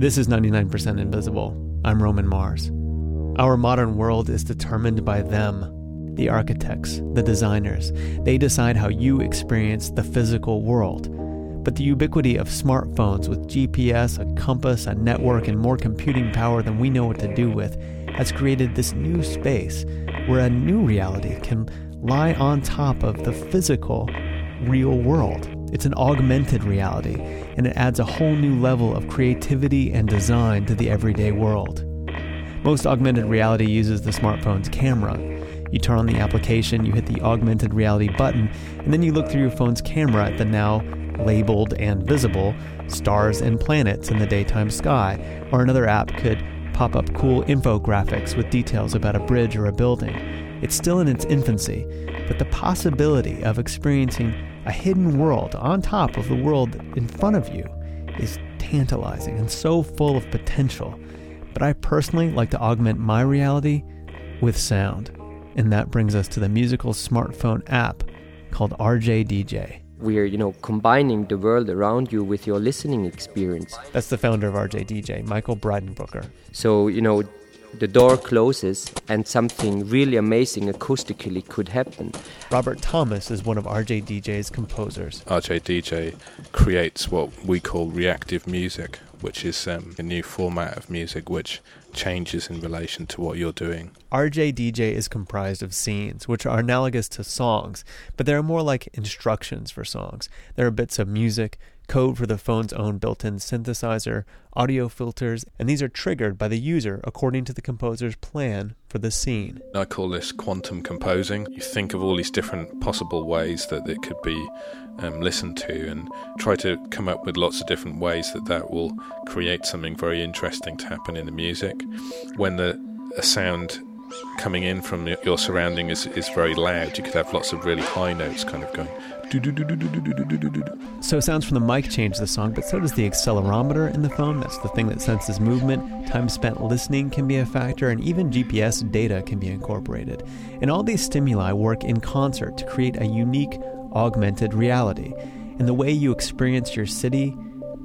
This is 99% Invisible. I'm Roman Mars. Our modern world is determined by them, the architects, the designers. They decide how you experience the physical world. But the ubiquity of smartphones with GPS, a compass, a network, and more computing power than we know what to do with has created this new space where a new reality can lie on top of the physical, real world. It's an augmented reality, and it adds a whole new level of creativity and design to the everyday world. Most augmented reality uses the smartphone's camera. You turn on the application, you hit the augmented reality button, and then you look through your phone's camera at the now labeled and visible stars and planets in the daytime sky. Or another app could pop up cool infographics with details about a bridge or a building. It's still in its infancy, but the possibility of experiencing a hidden world on top of the world in front of you is tantalizing and so full of potential. But I personally like to augment my reality with sound. And that brings us to the musical smartphone app called RJDJ. We're, you know, combining the world around you with your listening experience. That's the founder of RJDJ, Michael Breidenbrucker. So, you know, the door closes and something really amazing acoustically could happen. Robert Thomas is one of RJDJ's composers. RJDJ creates what we call reactive music, which is um, a new format of music which changes in relation to what you're doing. RJDJ is comprised of scenes, which are analogous to songs, but they are more like instructions for songs. There are bits of music, code for the phone's own built in synthesizer, audio filters, and these are triggered by the user according to the composer's plan for the scene. I call this quantum composing. You think of all these different possible ways that it could be um, listened to and try to come up with lots of different ways that that will create something very interesting to happen in the music. When the sound coming in from your surrounding is, is very loud, you could have lots of really high notes kind of going so sounds from the mic change the song, but so does the accelerometer in the phone. That's the thing that senses movement. Time spent listening can be a factor, and even GPS data can be incorporated. And all these stimuli work in concert to create a unique augmented reality. And the way you experience your city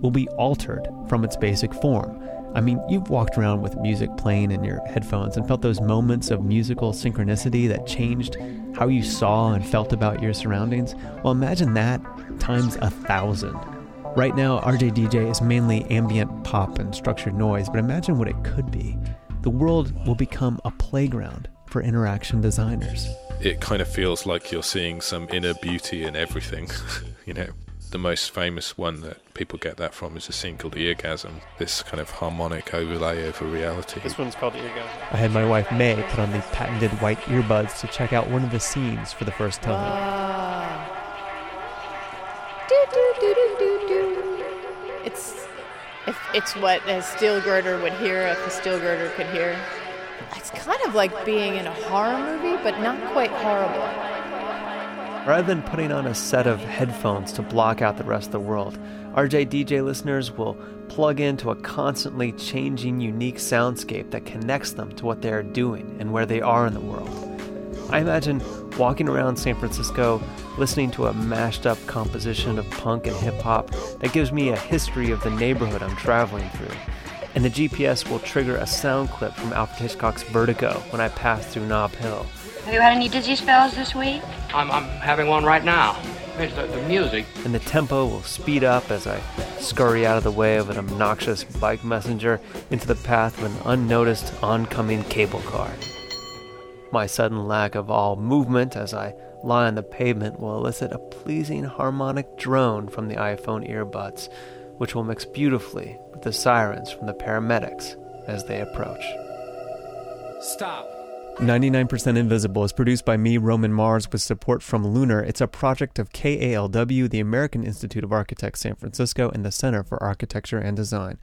will be altered from its basic form. I mean, you've walked around with music playing in your headphones and felt those moments of musical synchronicity that changed how you saw and felt about your surroundings. Well, imagine that times a thousand. Right now, RJDJ is mainly ambient pop and structured noise, but imagine what it could be. The world will become a playground for interaction designers. It kind of feels like you're seeing some inner beauty in everything, you know the most famous one that people get that from is a scene called The Eargasm, this kind of harmonic overlay over reality. This one's called Eargasm. I had my wife May put on the patented white earbuds to check out one of the scenes for the first time. Uh, do, do, do, do, do, It's, if it's what a steel girder would hear if a steel girder could hear. It's kind of like being in a horror movie, but not quite horrible. Rather than putting on a set of headphones to block out the rest of the world, RJDJ listeners will plug into a constantly changing, unique soundscape that connects them to what they are doing and where they are in the world. I imagine walking around San Francisco listening to a mashed up composition of punk and hip hop that gives me a history of the neighborhood I'm traveling through. And the GPS will trigger a sound clip from Alfred Hitchcock's Vertigo when I pass through Nob Hill. Have you had any dizzy spells this week? I'm, I'm having one right now. It's the, the music. And the tempo will speed up as I scurry out of the way of an obnoxious bike messenger into the path of an unnoticed oncoming cable car. My sudden lack of all movement as I lie on the pavement will elicit a pleasing harmonic drone from the iPhone earbuds, which will mix beautifully with the sirens from the paramedics as they approach. Stop. 99% Invisible is produced by me, Roman Mars, with support from Lunar. It's a project of KALW, the American Institute of Architects San Francisco, and the Center for Architecture and Design.